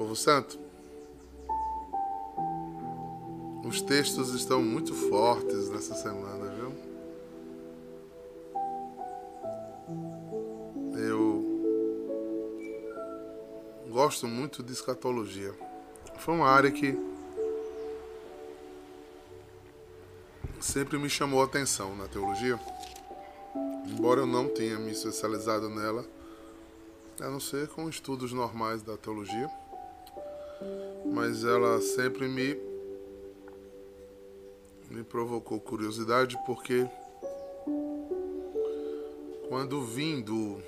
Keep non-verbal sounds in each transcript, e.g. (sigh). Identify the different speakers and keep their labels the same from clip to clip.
Speaker 1: Povo Santo, os textos estão muito fortes nessa semana, viu? Eu gosto muito de escatologia. Foi uma área que sempre me chamou a atenção na teologia, embora eu não tenha me especializado nela, a não ser com estudos normais da teologia, mas ela sempre me me provocou curiosidade porque quando vim do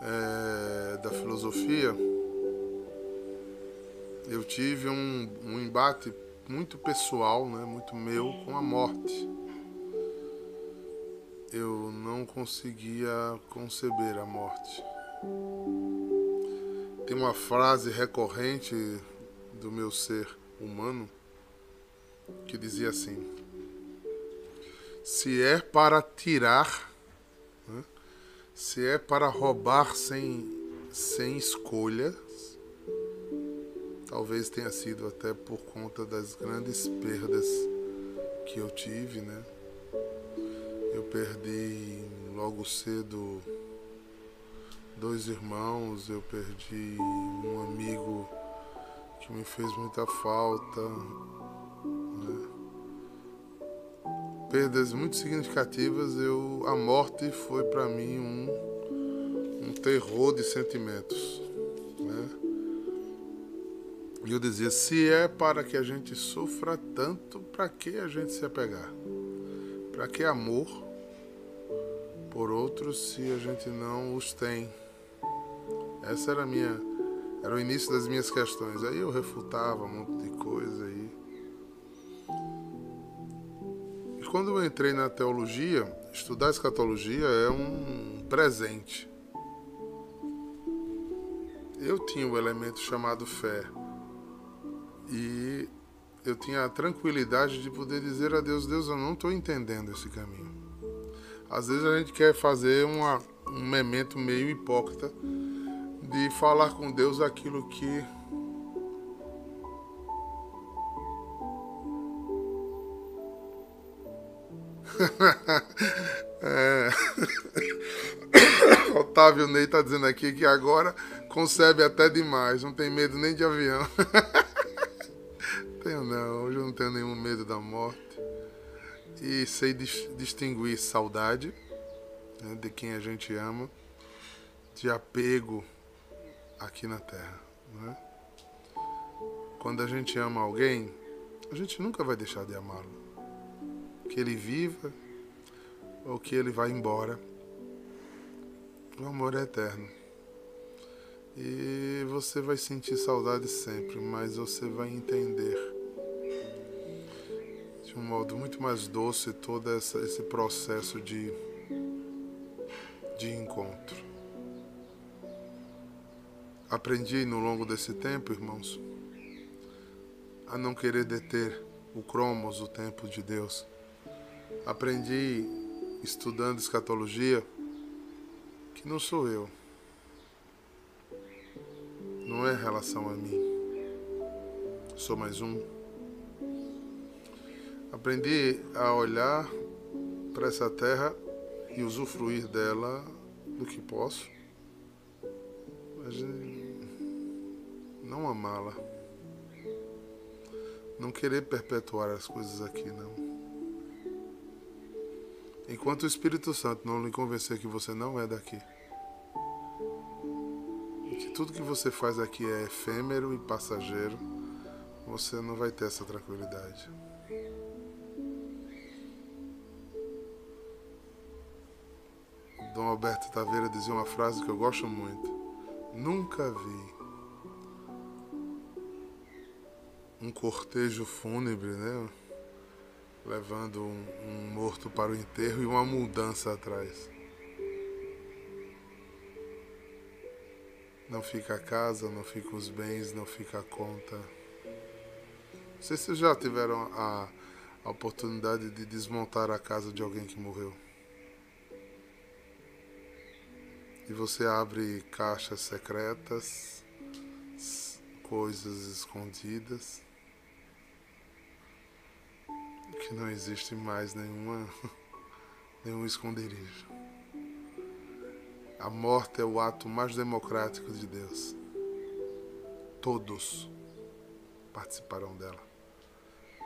Speaker 1: é, da filosofia eu tive um, um embate muito pessoal, né, muito meu, com a morte. Eu não conseguia conceber a morte. Tem uma frase recorrente do meu ser humano que dizia assim: Se é para tirar, né, se é para roubar sem, sem escolha, Talvez tenha sido até por conta das grandes perdas que eu tive, né? Eu perdi logo cedo dois irmãos, eu perdi um amigo que me fez muita falta, né? Perdas muito significativas, eu a morte foi para mim um, um terror de sentimentos. E eu dizia: se é para que a gente sofra tanto, para que a gente se apegar? Para que amor por outros se a gente não os tem? Essa era minha era o início das minhas questões. Aí eu refutava um monte de coisa aí. E quando eu entrei na teologia, estudar escatologia é um presente. Eu tinha o um elemento chamado fé. E eu tinha a tranquilidade de poder dizer a Deus: Deus, eu não estou entendendo esse caminho. Às vezes a gente quer fazer uma, um memento meio hipócrita de falar com Deus aquilo que (laughs) é. (coughs) Otávio Ney está dizendo aqui que agora concebe até demais, não tem medo nem de avião. (laughs) Tenho não, hoje eu não tenho nenhum medo da morte. E sei dis distinguir saudade né, de quem a gente ama, de apego aqui na Terra. Né? Quando a gente ama alguém, a gente nunca vai deixar de amá-lo. Que ele viva ou que ele vá embora. O amor é eterno. E você vai sentir saudade sempre, mas você vai entender de um modo muito mais doce todo essa, esse processo de, de encontro. Aprendi no longo desse tempo, irmãos, a não querer deter o cromos, o tempo de Deus. Aprendi, estudando escatologia, que não sou eu não é relação a mim. Sou mais um. Aprendi a olhar para essa terra e usufruir dela do que posso, mas não amá-la. Não querer perpetuar as coisas aqui, não. Enquanto o Espírito Santo não lhe convencer que você não é daqui tudo que você faz aqui é efêmero e passageiro, você não vai ter essa tranquilidade. Dom Alberto Taveira dizia uma frase que eu gosto muito. Nunca vi um cortejo fúnebre, né? Levando um, um morto para o enterro e uma mudança atrás. Não fica a casa, não fica os bens, não fica a conta. Não sei se vocês já tiveram a, a oportunidade de desmontar a casa de alguém que morreu. e você abre caixas secretas, coisas escondidas, que não existe mais nenhuma, (laughs) nenhum esconderijo. A morte é o ato mais democrático de Deus. Todos participarão dela.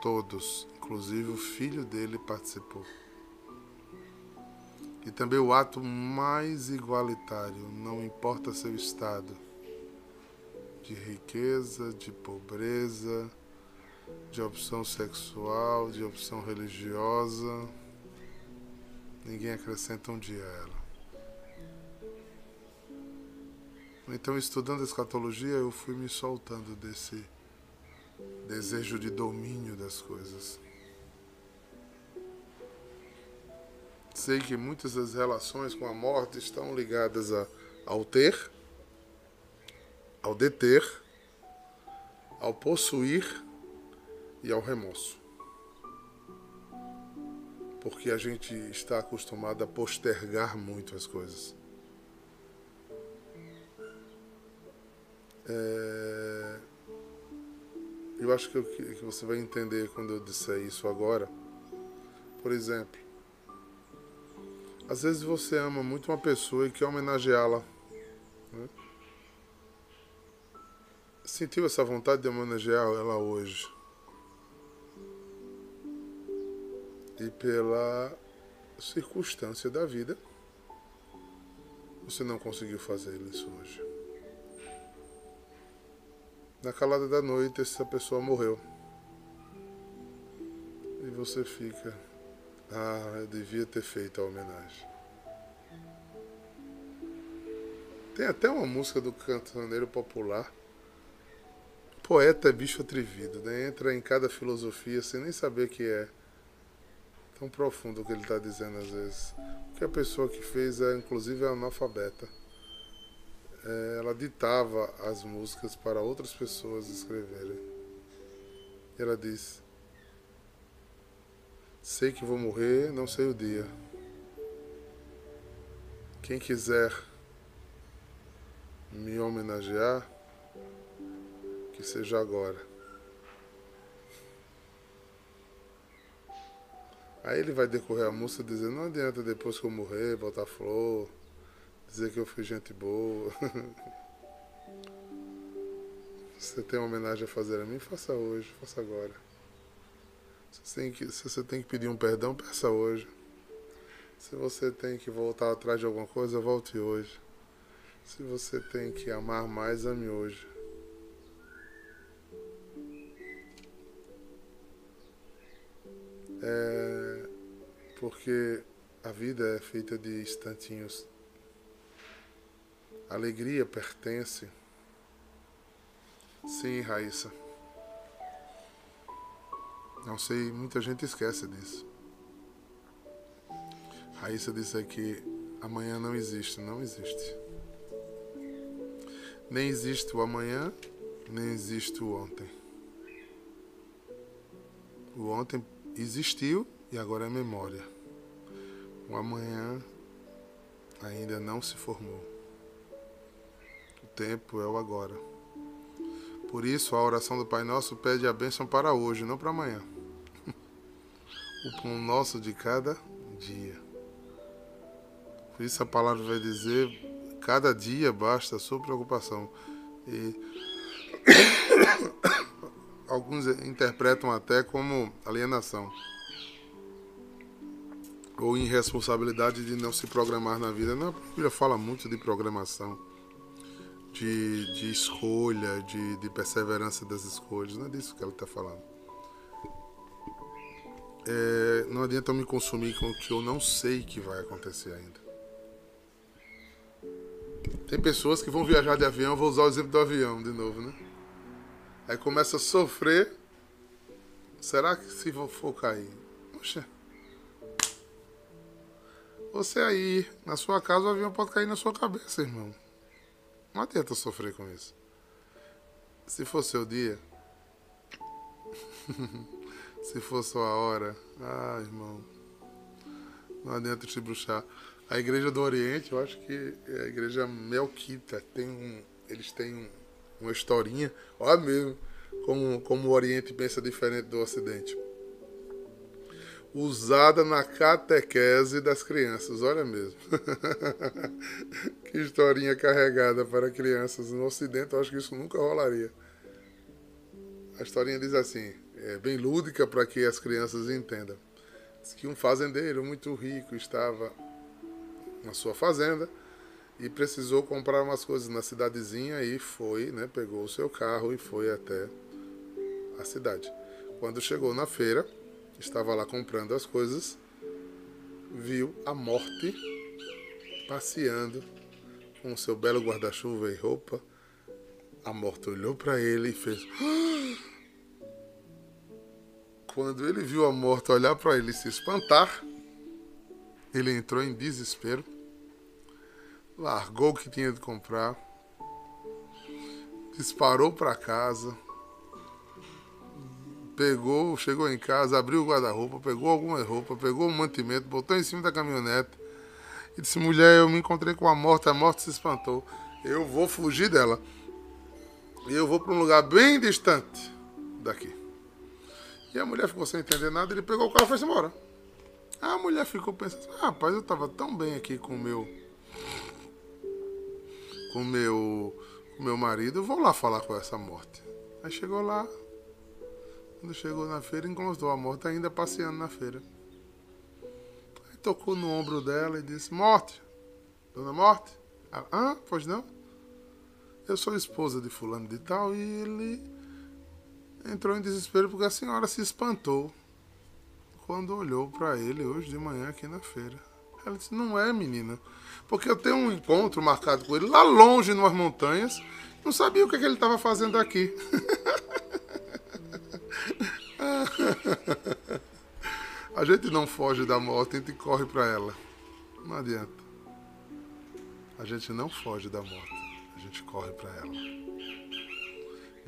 Speaker 1: Todos, inclusive o filho dele participou. E também o ato mais igualitário, não importa seu estado de riqueza, de pobreza, de opção sexual, de opção religiosa. Ninguém acrescenta um dia a ela. Então, estudando escatologia, eu fui me soltando desse desejo de domínio das coisas. Sei que muitas das relações com a morte estão ligadas a, ao ter, ao deter, ao possuir e ao remorso. Porque a gente está acostumado a postergar muito as coisas. É... Eu acho que, eu, que você vai entender quando eu disser isso agora. Por exemplo, às vezes você ama muito uma pessoa e quer homenageá-la. Né? Sentiu essa vontade de homenagear ela hoje? E pela circunstância da vida, você não conseguiu fazer isso hoje. Na calada da noite, essa pessoa morreu. E você fica, ah, eu devia ter feito a homenagem. Tem até uma música do cantoneiro popular. Poeta é bicho atrevido, né? Entra em cada filosofia sem nem saber o que é. Tão profundo o que ele está dizendo às vezes. Porque a pessoa que fez é, inclusive, é analfabeta é, ela ditava as músicas para outras pessoas escreverem. E ela disse: Sei que vou morrer, não sei o dia. Quem quiser me homenagear, que seja agora. Aí ele vai decorrer a música dizendo: Não adianta depois que eu morrer botar flor dizer que eu fui gente boa. Se (laughs) você tem uma homenagem a fazer a mim, faça hoje, faça agora. Se você tem que, se você tem que pedir um perdão, peça hoje. Se você tem que voltar atrás de alguma coisa, volte hoje. Se você tem que amar mais, ame hoje. É porque a vida é feita de instantinhos alegria pertence. Sim, Raíssa. Não sei, muita gente esquece disso. Raíssa disse que amanhã não existe, não existe. Nem existe o amanhã, nem existe o ontem. O ontem existiu e agora é memória. O amanhã ainda não se formou tempo é o agora. Por isso, a oração do Pai Nosso pede a bênção para hoje, não para amanhã. (laughs) o pão nosso de cada dia. Por isso, a palavra vai dizer: cada dia basta a sua preocupação. E (coughs) alguns interpretam até como alienação ou irresponsabilidade de não se programar na vida. Não, a Bíblia fala muito de programação de, de escolha, de, de perseverança das escolhas. Não é disso que ela está falando. É, não adianta eu me consumir com o que eu não sei que vai acontecer ainda. Tem pessoas que vão viajar de avião, vou usar o exemplo do avião de novo, né? Aí começa a sofrer. Será que se for cair? Poxa. Você aí, na sua casa, o avião pode cair na sua cabeça, irmão. Não adianta sofrer com isso. Se for seu dia, (laughs) se for sua hora, ah, irmão, não adianta te bruxar. A igreja do Oriente, eu acho que é a igreja Melquita, tem um, eles têm um, uma historinha, olha mesmo como, como o Oriente pensa diferente do Ocidente. Usada na catequese das crianças, olha mesmo. (laughs) que historinha carregada para crianças. No Ocidente, eu acho que isso nunca rolaria. A historinha diz assim, é bem lúdica para que as crianças entendam. Diz que um fazendeiro muito rico estava na sua fazenda e precisou comprar umas coisas na cidadezinha e foi, né, pegou o seu carro e foi até a cidade. Quando chegou na feira, estava lá comprando as coisas, viu a morte passeando com seu belo guarda-chuva e roupa. A morte olhou para ele e fez. Quando ele viu a morte olhar para ele e se espantar, ele entrou em desespero largou o que tinha de comprar, disparou para casa, pegou, chegou em casa, abriu o guarda-roupa, pegou alguma roupa, pegou um mantimento, botou em cima da caminhonete e disse: Mulher, eu me encontrei com a morte, a morte se espantou. Eu vou fugir dela. E eu vou para um lugar bem distante daqui. E a mulher ficou sem entender nada, ele pegou o carro e foi embora. A mulher ficou pensando: ah, Rapaz, eu estava tão bem aqui com o meu com meu com meu marido, vou lá falar com essa morte. Aí chegou lá, quando chegou na feira, encontrou a morte ainda passeando na feira. Aí tocou no ombro dela e disse: Morte, dona Morte? Ela, ah, pois não? Eu sou esposa de fulano de tal e ele entrou em desespero porque a senhora se espantou quando olhou para ele hoje de manhã aqui na feira. Ela disse: Não é, menina. Porque eu tenho um encontro marcado com ele lá longe, nas montanhas. Não sabia o que, é que ele estava fazendo aqui. (laughs) (laughs) A gente não foge da morte, a gente corre para ela. Não adianta. A gente não foge da morte, a gente corre para ela.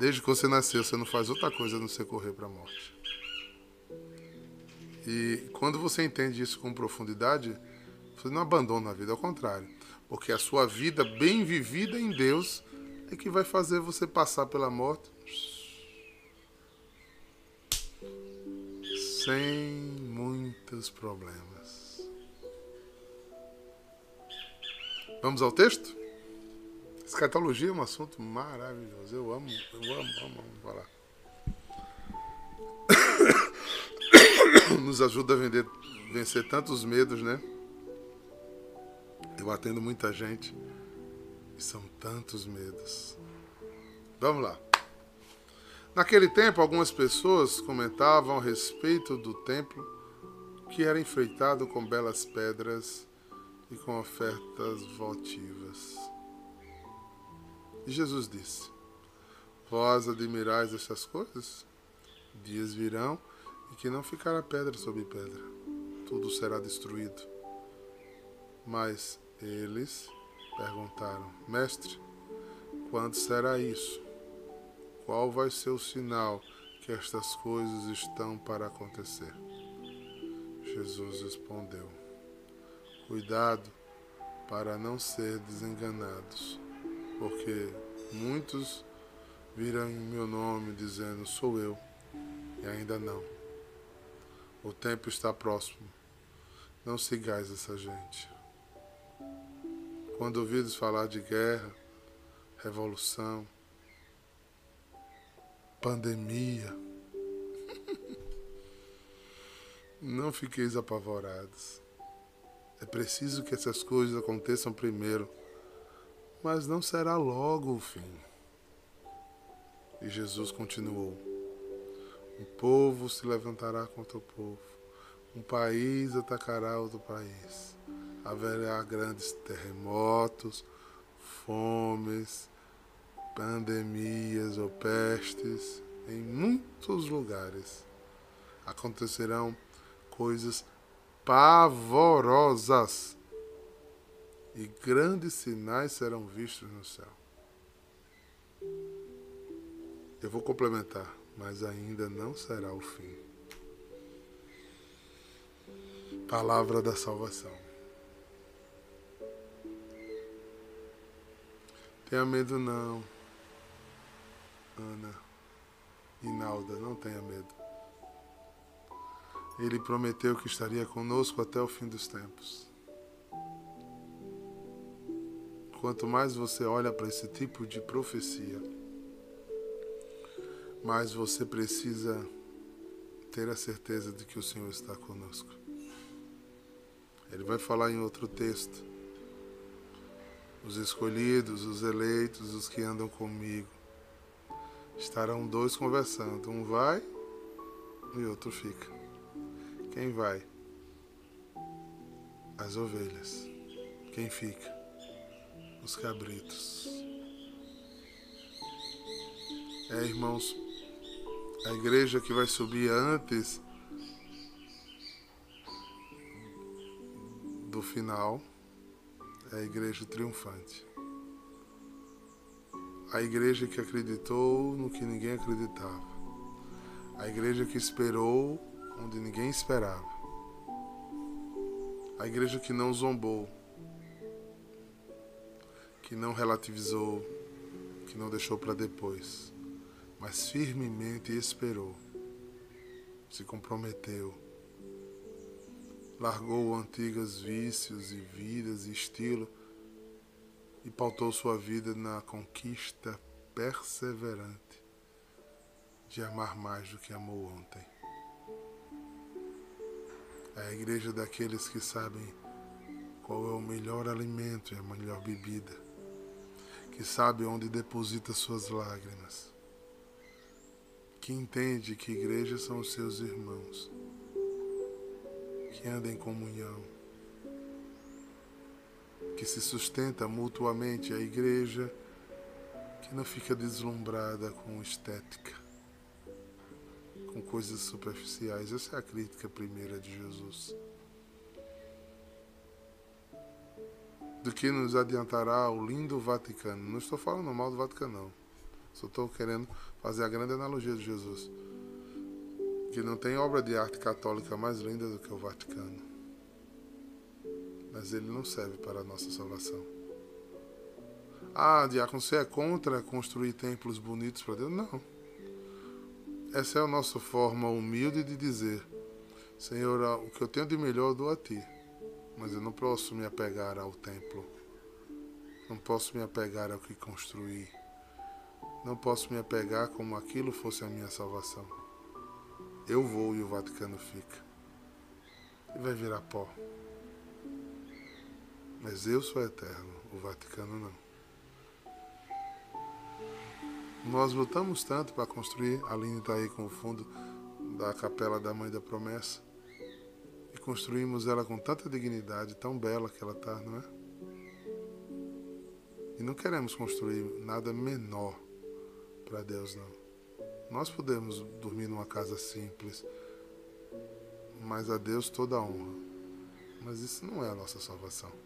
Speaker 1: Desde que você nasceu, você não faz outra coisa a não ser correr para a morte. E quando você entende isso com profundidade, você não abandona a vida, ao contrário. Porque a sua vida bem vivida em Deus é que vai fazer você passar pela morte sem muitos problemas. Vamos ao texto? Escatologia é um assunto maravilhoso. Eu amo, eu amo, amo, amo falar. (coughs) Nos ajuda a vender, vencer tantos medos, né? Eu atendo muita gente e são tantos medos. Vamos lá. Naquele tempo, algumas pessoas comentavam a respeito do templo que era enfeitado com belas pedras e com ofertas votivas. E Jesus disse: Vós admirais estas coisas? Dias virão e que não ficará pedra sobre pedra, tudo será destruído. Mas eles perguntaram: Mestre, quando será isso? Qual vai ser o sinal que estas coisas estão para acontecer? Jesus respondeu: Cuidado para não ser desenganados, porque muitos virão em meu nome dizendo: Sou eu, e ainda não. O tempo está próximo. Não sigais essa gente. Quando ouvidos falar de guerra, revolução, pandemia, não fiqueis apavorados. É preciso que essas coisas aconteçam primeiro, mas não será logo o fim. E Jesus continuou: Um povo se levantará contra o povo, um país atacará outro país haverá grandes terremotos, fomes, pandemias ou pestes em muitos lugares. Acontecerão coisas pavorosas e grandes sinais serão vistos no céu. Eu vou complementar, mas ainda não será o fim. Palavra da salvação. Tenha medo não. Ana. Inalda, não tenha medo. Ele prometeu que estaria conosco até o fim dos tempos. Quanto mais você olha para esse tipo de profecia, mais você precisa ter a certeza de que o Senhor está conosco. Ele vai falar em outro texto. Os escolhidos, os eleitos, os que andam comigo, estarão dois conversando. Um vai e outro fica. Quem vai? As ovelhas. Quem fica? Os cabritos. É, irmãos, a igreja que vai subir antes do final é a igreja triunfante. A igreja que acreditou no que ninguém acreditava. A igreja que esperou onde ninguém esperava. A igreja que não zombou, que não relativizou, que não deixou para depois, mas firmemente esperou, se comprometeu, largou antigos vícios e vidas e estilo e pautou sua vida na conquista perseverante de amar mais do que amou ontem. É a igreja daqueles que sabem qual é o melhor alimento e a melhor bebida, que sabe onde deposita suas lágrimas, que entende que igreja são os seus irmãos, que anda em comunhão, que se sustenta mutuamente a igreja, que não fica deslumbrada com estética com coisas superficiais. Essa é a crítica primeira de Jesus. Do que nos adiantará o lindo Vaticano? Não estou falando mal do Vaticano, não. Só estou querendo fazer a grande analogia de Jesus. Que não tem obra de arte católica mais linda do que o Vaticano. Mas ele não serve para a nossa salvação. Ah, diácono, você é contra construir templos bonitos para Deus? Não. Essa é a nossa forma humilde de dizer: Senhor, o que eu tenho de melhor eu dou a ti, mas eu não posso me apegar ao templo, não posso me apegar ao que construí, não posso me apegar como aquilo fosse a minha salvação. Eu vou e o Vaticano fica, e vai virar pó. Mas eu sou eterno, o Vaticano não. Nós lutamos tanto para construir, a Aline está aí com o fundo da Capela da Mãe da Promessa. E construímos ela com tanta dignidade, tão bela que ela está, não é? E não queremos construir nada menor para Deus, não. Nós podemos dormir numa casa simples, mas a Deus toda a honra. Mas isso não é a nossa salvação.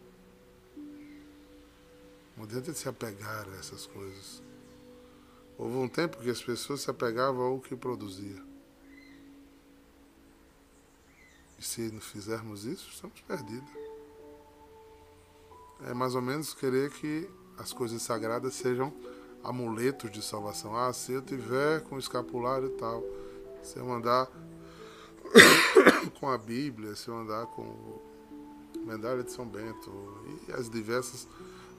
Speaker 1: Não adianta se apegar a essas coisas. Houve um tempo que as pessoas se apegavam ao que produzia. E se não fizermos isso, estamos perdidos. É mais ou menos querer que as coisas sagradas sejam amuletos de salvação. Ah, se eu tiver com escapulário e tal, se eu andar (coughs) com a Bíblia, se eu andar com medalha de São Bento e as diversas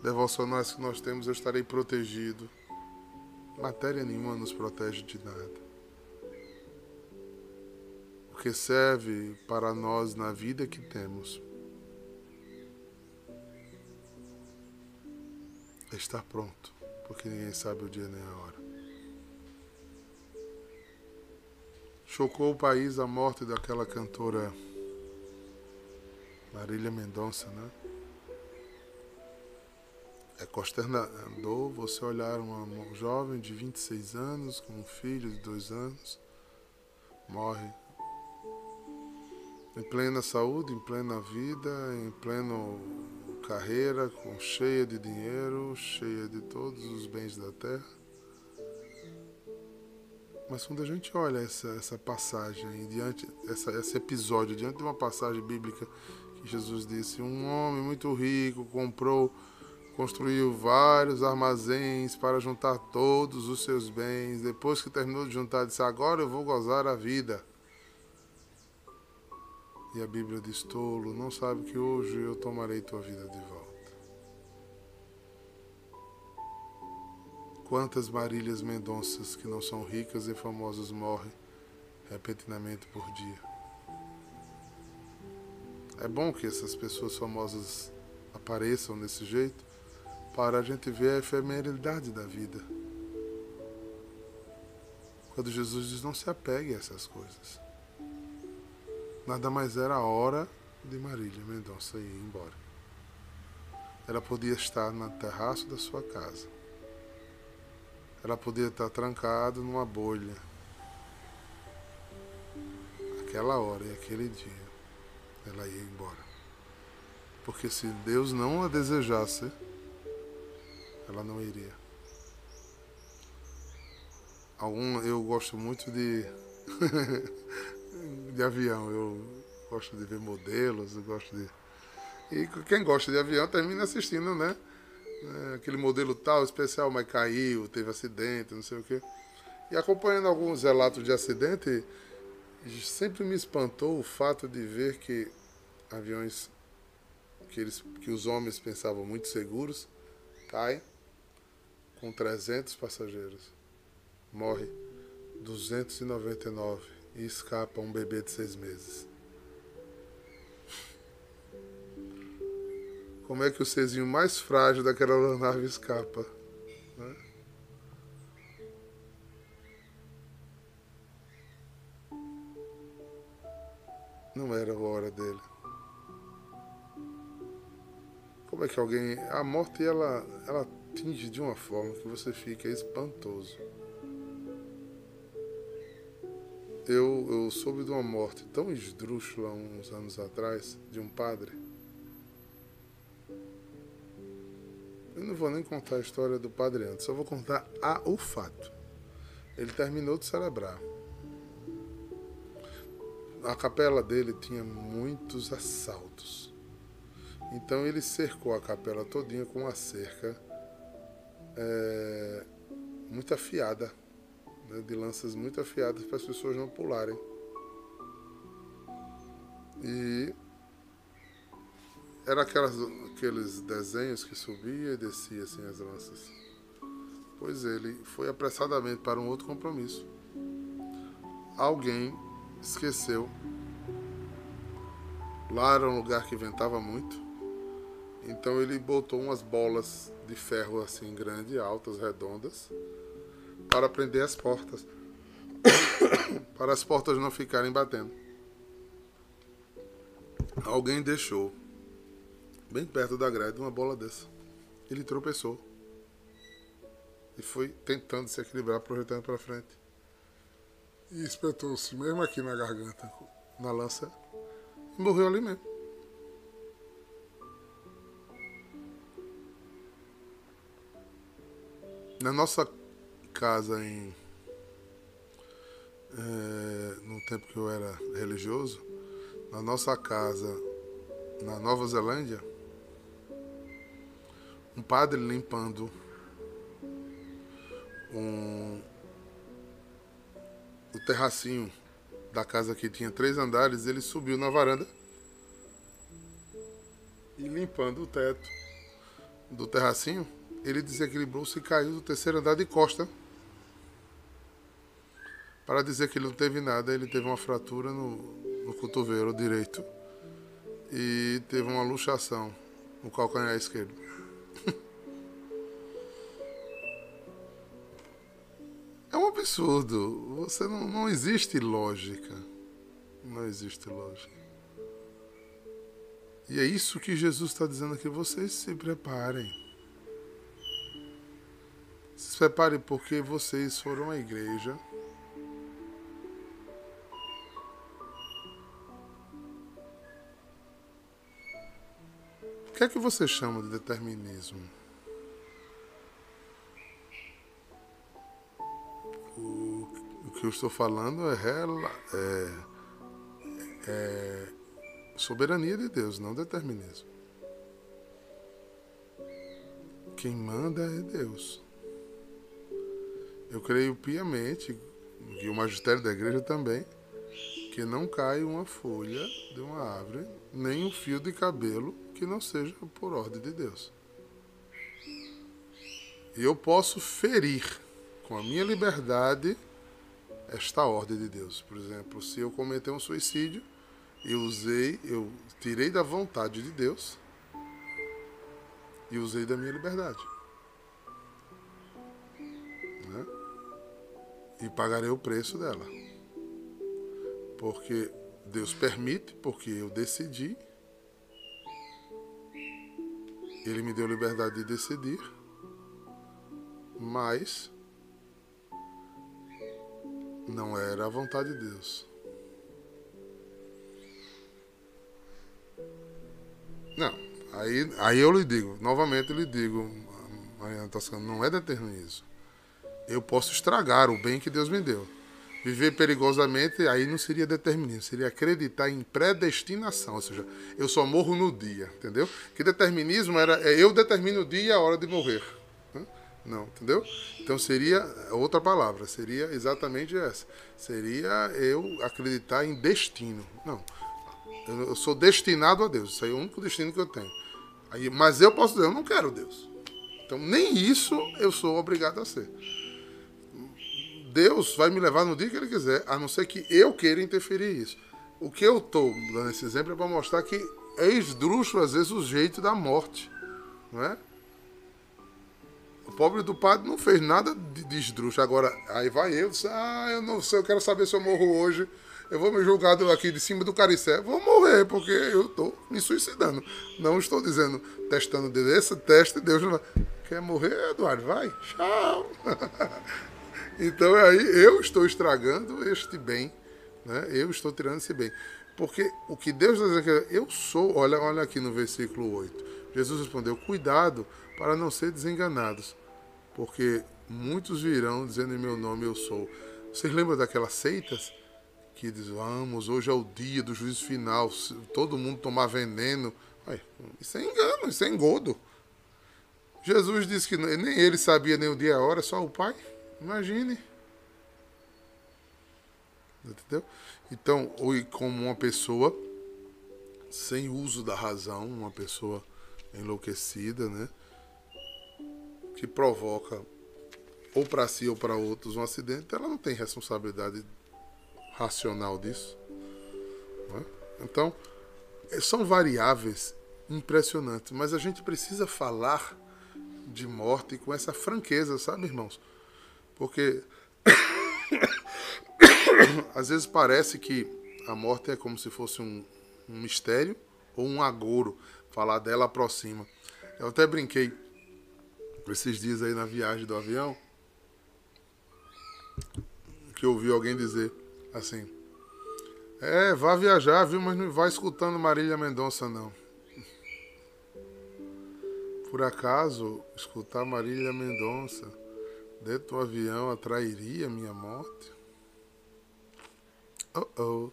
Speaker 1: devocionais que nós temos, eu estarei protegido. Matéria nenhuma nos protege de nada. O que serve para nós na vida que temos é estar pronto, porque ninguém sabe o dia nem a hora. Chocou o país a morte daquela cantora Marília Mendonça, né? É consternador você olhar uma, jovem de 26 anos com um filho de dois anos, morre em plena saúde, em plena vida, em plena carreira, com cheia de dinheiro, cheia de todos os bens da terra. Mas quando a gente olha essa, essa passagem, diante, essa, esse episódio, diante de uma passagem bíblica que Jesus disse, um homem muito rico comprou construiu vários armazéns para juntar todos os seus bens. Depois que terminou de juntar, disse: Agora eu vou gozar a vida. E a Bíblia diz: Tolo, não sabe que hoje eu tomarei tua vida de volta. Quantas Marílias Mendonças que não são ricas e famosas morrem repentinamente por dia. É bom que essas pessoas famosas apareçam desse jeito para a gente ver a efemeridade da vida. Quando Jesus diz não se apegue a essas coisas. Nada mais era a hora de Marília Mendonça ir embora. Ela podia estar no terraço da sua casa ela podia estar trancada numa bolha. Aquela hora e aquele dia, ela ia embora. Porque se Deus não a desejasse, ela não iria. Algum, eu gosto muito de (laughs) de avião. Eu gosto de ver modelos, eu gosto de e quem gosta de avião termina assistindo, né? É, aquele modelo tal, especial, mas caiu, teve acidente, não sei o quê. E acompanhando alguns relatos de acidente, sempre me espantou o fato de ver que aviões que, eles, que os homens pensavam muito seguros caem com 300 passageiros. Morre 299 e escapa um bebê de seis meses. como é que o serzinho mais frágil daquela nave escapa. Né? Não era a hora dele. Como é que alguém. A morte ela, ela atinge de uma forma que você fica espantoso. Eu, eu soube de uma morte tão esdrúxula uns anos atrás, de um padre Eu não vou nem contar a história do padre antes, só vou contar a, o fato. Ele terminou de celebrar. A capela dele tinha muitos assaltos. Então ele cercou a capela todinha com uma cerca é, muito afiada, né, de lanças muito afiadas para as pessoas não pularem. E era aquelas, aqueles desenhos que subia e descia assim as lanças. Pois ele foi apressadamente para um outro compromisso. Alguém esqueceu. Lá era um lugar que ventava muito. Então ele botou umas bolas de ferro assim grande, altas, redondas, para prender as portas. (coughs) para as portas não ficarem batendo. Alguém deixou bem perto da grade, uma bola dessa. Ele tropeçou. E foi tentando se equilibrar, projetando para frente. E espetou-se, mesmo aqui na garganta, na lança, e morreu ali mesmo. Na nossa casa em é, no tempo que eu era religioso, na nossa casa na Nova Zelândia, um padre limpando um, o terracinho da casa que tinha três andares, ele subiu na varanda e limpando o teto do terracinho, ele desequilibrou-se e caiu do terceiro andar de costa. Para dizer que ele não teve nada, ele teve uma fratura no, no cotovelo direito e teve uma luxação no calcanhar esquerdo. (laughs) É um absurdo. Você não, não existe lógica. Não existe lógica. E é isso que Jesus está dizendo aqui. Vocês se preparem. Se preparem porque vocês foram à igreja. O que é que você chama de determinismo? que eu estou falando é, é, é soberania de Deus, não determinismo. quem manda é Deus. Eu creio piamente, e o magistério da igreja também, que não cai uma folha de uma árvore, nem um fio de cabelo que não seja por ordem de Deus. E eu posso ferir com a minha liberdade esta ordem de Deus. Por exemplo, se eu cometer um suicídio, eu usei, eu tirei da vontade de Deus e usei da minha liberdade. E pagarei o preço dela. Porque Deus permite, porque eu decidi. Ele me deu liberdade de decidir. Mas não era a vontade de Deus. Não, aí, aí eu lhe digo, novamente lhe digo, Mariana não é determinismo. Eu posso estragar o bem que Deus me deu. Viver perigosamente, aí não seria determinismo, seria acreditar em predestinação, ou seja, eu só morro no dia, entendeu? Que determinismo era, é, eu determino o dia e a hora de morrer. Não, entendeu? Então seria outra palavra, seria exatamente essa. Seria eu acreditar em destino. Não. Eu sou destinado a Deus. Isso aí é o único destino que eu tenho. Aí, mas eu posso dizer, eu não quero Deus. Então nem isso eu sou obrigado a ser. Deus vai me levar no dia que Ele quiser, a não ser que eu queira interferir isso. O que eu estou dando esse exemplo é para mostrar que é esdrúxulo, às vezes, o jeito da morte. Não é? O pobre do padre não fez nada de, de esdrúxulo. Agora, aí vai eu, disse, ah, eu não sei, eu quero saber se eu morro hoje. Eu vou me julgar aqui de cima do caricé. Vou morrer, porque eu estou me suicidando. Não estou dizendo, testando Deus. Esse teste, Deus não Quer morrer, Eduardo? Vai. Tchau. (laughs) então, aí eu estou estragando este bem. Né? Eu estou tirando esse bem. Porque o que Deus está dizendo é eu sou, olha, olha aqui no versículo 8. Jesus respondeu: Cuidado para não ser desenganados porque muitos virão dizendo em meu nome eu sou. Vocês lembram daquelas seitas que diz, vamos, hoje é o dia do juízo final, todo mundo tomar veneno. Ai, isso é engano, isso é engodo. Jesus disse que nem ele sabia nem o dia e a hora, só o Pai. Imagine. Entendeu? Então, ou como uma pessoa sem uso da razão, uma pessoa enlouquecida, né? que provoca ou para si ou para outros um acidente, ela não tem responsabilidade racional disso. É? Então, é, são variáveis impressionantes, mas a gente precisa falar de morte com essa franqueza, sabe, irmãos? Porque (coughs) às vezes parece que a morte é como se fosse um, um mistério ou um agouro. Falar dela aproxima. Eu até brinquei esses dias aí na viagem do avião, que eu ouvi alguém dizer assim: É, vá viajar, viu, mas não vai escutando Marília Mendonça, não. Por acaso, escutar Marília Mendonça dentro do avião atrairia minha morte? Oh oh.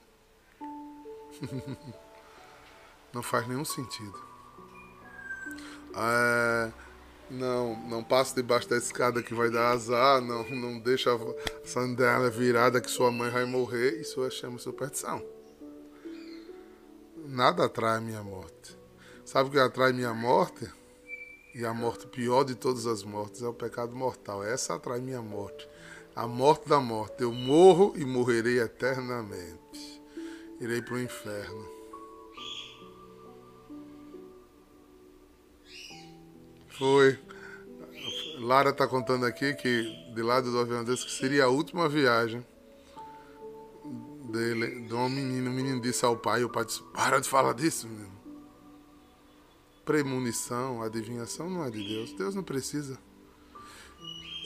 Speaker 1: (laughs) não faz nenhum sentido. É não, não passe debaixo da escada que vai dar azar. Não, não deixa a sandália virada que sua mãe vai morrer. Isso é chama superstição. Nada atrai minha morte. Sabe o que atrai minha morte? E a morte pior de todas as mortes é o pecado mortal. Essa atrai minha morte. A morte da morte. Eu morro e morrerei eternamente. Irei para o inferno. Foi. Lara está contando aqui que de lado do avião desse que seria a última viagem dele, de um menino. O menino disse ao pai, o pai disse, para de falar disso, menino. Premonição, adivinhação não é de Deus. Deus não precisa.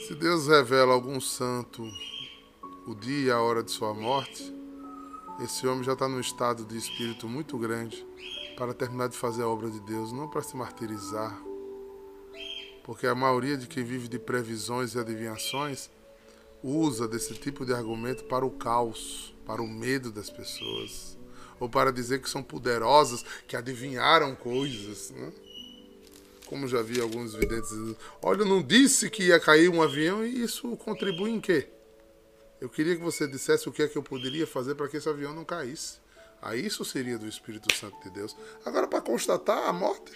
Speaker 1: Se Deus revela a algum santo o dia e a hora de sua morte, esse homem já está num estado de espírito muito grande para terminar de fazer a obra de Deus, não para se martirizar, porque a maioria de quem vive de previsões e adivinhações usa desse tipo de argumento para o caos, para o medo das pessoas, ou para dizer que são poderosas, que adivinharam coisas. Né? como já vi alguns videntes dizendo, olha, não disse que ia cair um avião e isso contribui em quê? Eu queria que você dissesse o que é que eu poderia fazer para que esse avião não caísse. Aí isso seria do Espírito Santo de Deus. Agora, para constatar a morte,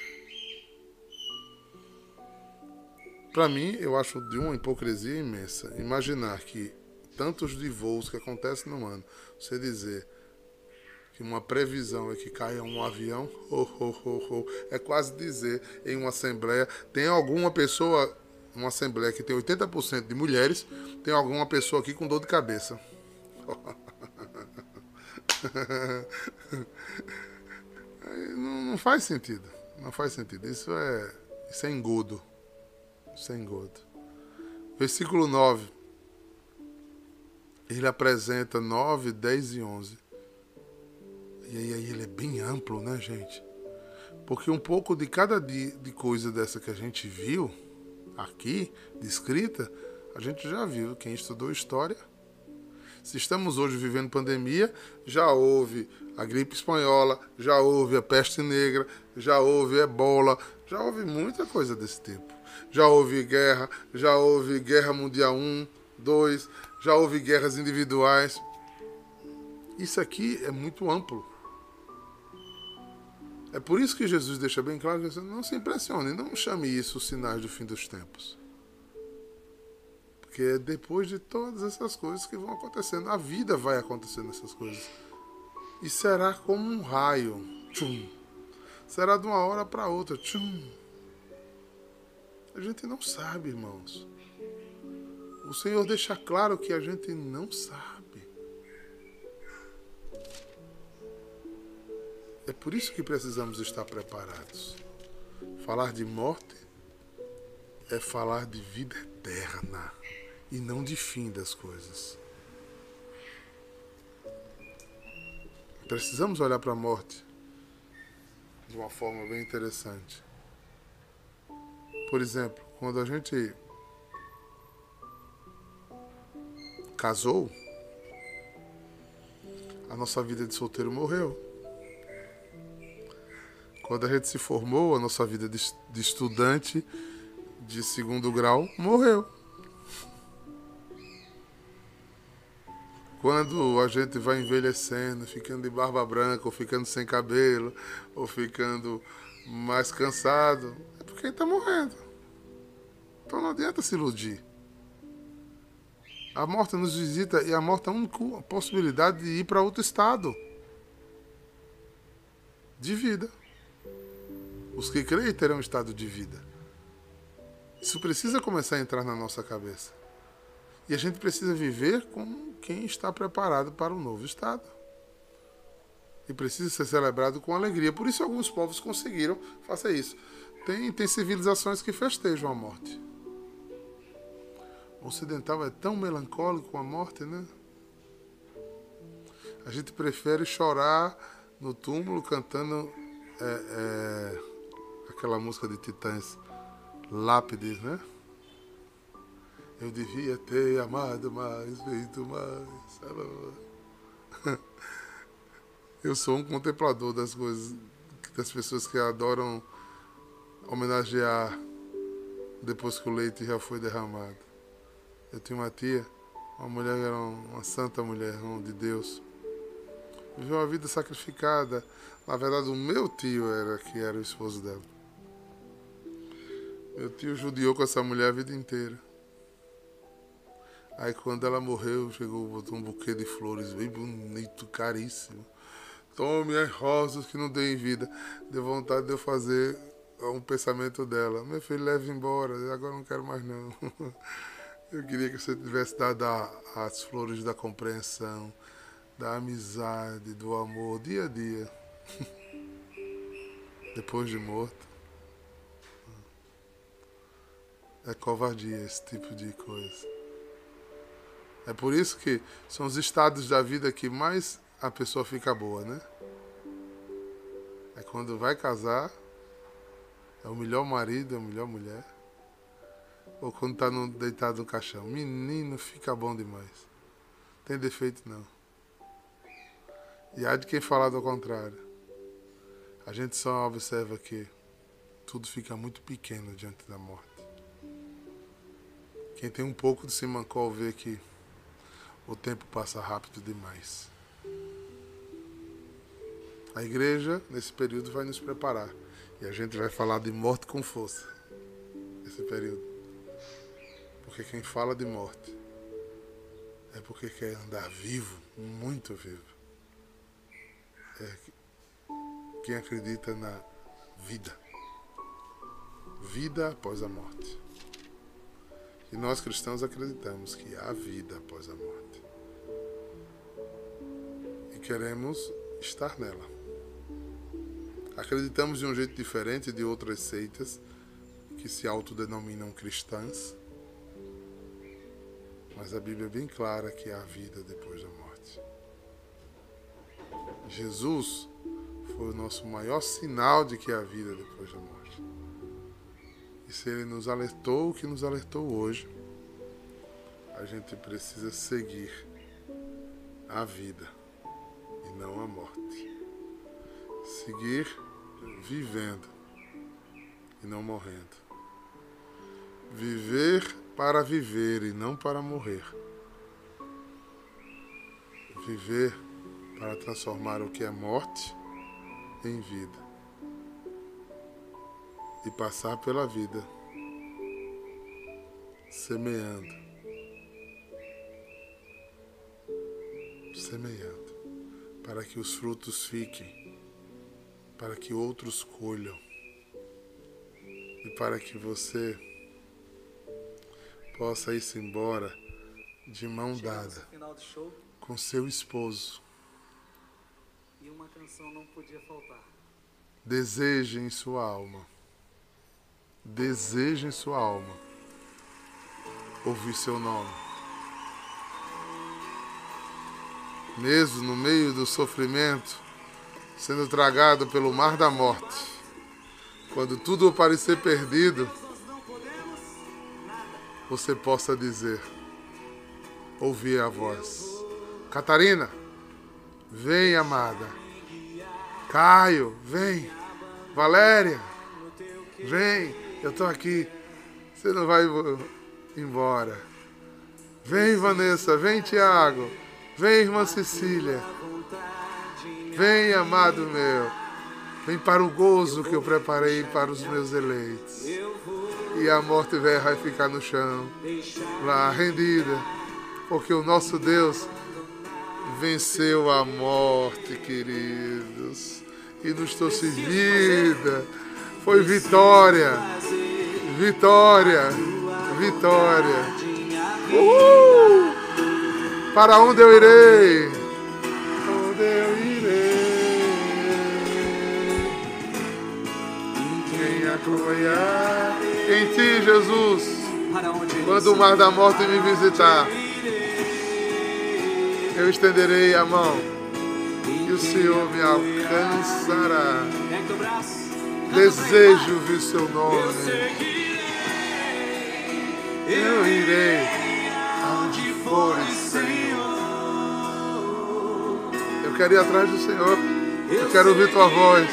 Speaker 1: para mim, eu acho de uma hipocrisia imensa imaginar que tantos de voos que acontecem no ano, você dizer que uma previsão é que caia um avião, oh, oh, oh, oh, é quase dizer em uma assembleia, tem alguma pessoa, uma assembleia que tem 80% de mulheres, tem alguma pessoa aqui com dor de cabeça. não, não faz sentido. Não faz sentido. Isso é, isso é engodo. Isso é engodo. Versículo 9. Ele apresenta 9, 10 e 11 e aí ele é bem amplo, né, gente? Porque um pouco de cada de, de coisa dessa que a gente viu aqui, descrita, a gente já viu. Quem estudou história. Se estamos hoje vivendo pandemia, já houve a gripe espanhola, já houve a peste negra, já houve ebola, já houve muita coisa desse tipo. Já houve guerra, já houve guerra mundial 1, 2, já houve guerras individuais. Isso aqui é muito amplo. É por isso que Jesus deixa bem claro que não se impressione, não chame isso sinais do fim dos tempos. Porque é depois de todas essas coisas que vão acontecendo, a vida vai acontecendo essas coisas. E será como um raio. Tchum. Será de uma hora para outra. Tchum. A gente não sabe, irmãos. O Senhor deixa claro que a gente não sabe. É por isso que precisamos estar preparados. Falar de morte é falar de vida eterna e não de fim das coisas. Precisamos olhar para a morte de uma forma bem interessante. Por exemplo, quando a gente casou, a nossa vida de solteiro morreu. Quando a gente se formou, a nossa vida de, de estudante de segundo grau morreu. Quando a gente vai envelhecendo, ficando de barba branca, ou ficando sem cabelo, ou ficando mais cansado, é porque está morrendo. Então não adianta se iludir. A morte nos visita e a morte é a única possibilidade de ir para outro estado de vida. Os que creem terão estado de vida. Isso precisa começar a entrar na nossa cabeça. E a gente precisa viver como quem está preparado para um novo estado. E precisa ser celebrado com alegria. Por isso alguns povos conseguiram fazer isso. Tem, tem civilizações que festejam a morte. O ocidental é tão melancólico com a morte, né? A gente prefere chorar no túmulo cantando é, é, aquela música de Titãs, Lápides, né? Eu devia ter amado mais, feito mais. (laughs) Eu sou um contemplador das coisas, das pessoas que adoram homenagear depois que o leite já foi derramado. Eu tinha uma tia, uma mulher que era uma santa mulher, de Deus. Viveu uma vida sacrificada. Na verdade, o meu tio era que era o esposo dela. Meu tio judiou com essa mulher a vida inteira. Aí quando ela morreu, chegou, botou um buquê de flores bem bonito, caríssimo. Tome as rosas que não deem vida. Deu vontade de eu fazer um pensamento dela. Meu filho, leve embora, agora não quero mais não. (laughs) Eu queria que você tivesse dado as flores da compreensão, da amizade, do amor, dia a dia. (laughs) Depois de morto. É covardia esse tipo de coisa. É por isso que são os estados da vida que mais a pessoa fica boa, né? É quando vai casar, é o melhor marido, é a melhor mulher. Ou quando tá no, deitado no caixão. Menino, fica bom demais. Tem defeito não. E há de quem falar do contrário. A gente só observa que tudo fica muito pequeno diante da morte. Quem tem um pouco de Simancol vê que o tempo passa rápido demais. A igreja, nesse período, vai nos preparar. E a gente vai falar de morte com força. Nesse período. Porque quem fala de morte é porque quer andar vivo, muito vivo. É quem acredita na vida. Vida após a morte. E nós cristãos acreditamos que há vida após a morte. E queremos estar nela. Acreditamos de um jeito diferente de outras seitas que se autodenominam cristãs. Mas a Bíblia é bem clara que há vida depois da morte. Jesus foi o nosso maior sinal de que há vida depois da morte. E se ele nos alertou o que nos alertou hoje, a gente precisa seguir a vida e não a morte. Seguir vivendo e não morrendo. Viver para viver e não para morrer. Viver para transformar o que é morte em vida e passar pela vida semeando, semeando, para que os frutos fiquem, para que outros colham e para que você possa ir-se embora de mão dada com seu esposo.
Speaker 2: E uma canção não podia faltar.
Speaker 1: Deseje em sua alma deseja em sua alma ouvir seu nome. Mesmo no meio do sofrimento, sendo tragado pelo mar da morte, quando tudo parecer perdido, você possa dizer, ouvir a voz: Catarina, vem, amada. Caio, vem. Valéria, vem. Eu estou aqui. Você não vai embora. Vem, Vanessa. Vem, Tiago. Vem, irmã Cecília. Vem, amado meu. Vem para o gozo que eu preparei para os meus eleitos. E a morte velha vai ficar no chão, lá rendida, porque o nosso Deus venceu a morte, queridos, e nos trouxe vida foi vitória. Vitória. Vitória. Uhul! Para onde eu irei? Onde eu irei? Quem acompanhar em ti, Jesus. Quando o mar da morte me visitar, eu estenderei a mão e o Senhor me alcançará. Desejo ouvir seu nome. Eu irei aonde for, Senhor. Eu quero ir atrás do Senhor. Eu quero ouvir tua voz.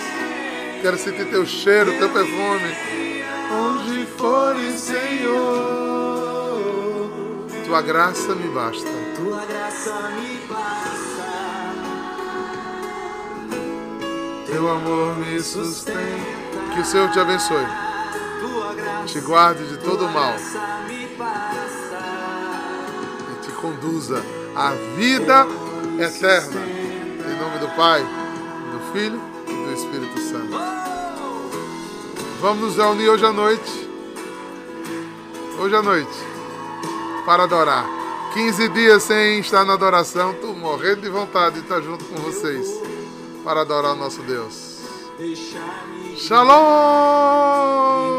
Speaker 1: Quero sentir teu cheiro, teu perfume. Onde for, Senhor. Tua graça me basta.
Speaker 2: Tua graça me basta.
Speaker 1: Teu amor me sustém. Que o Senhor te abençoe. Te guarde de todo mal. E te conduza à vida eterna. Em nome do Pai, do Filho e do Espírito Santo. Vamos nos reunir hoje à noite. Hoje à noite. Para adorar. 15 dias sem estar na adoração. Estou morrendo de vontade de estar junto com vocês. Para adorar o nosso Deus. Shalom!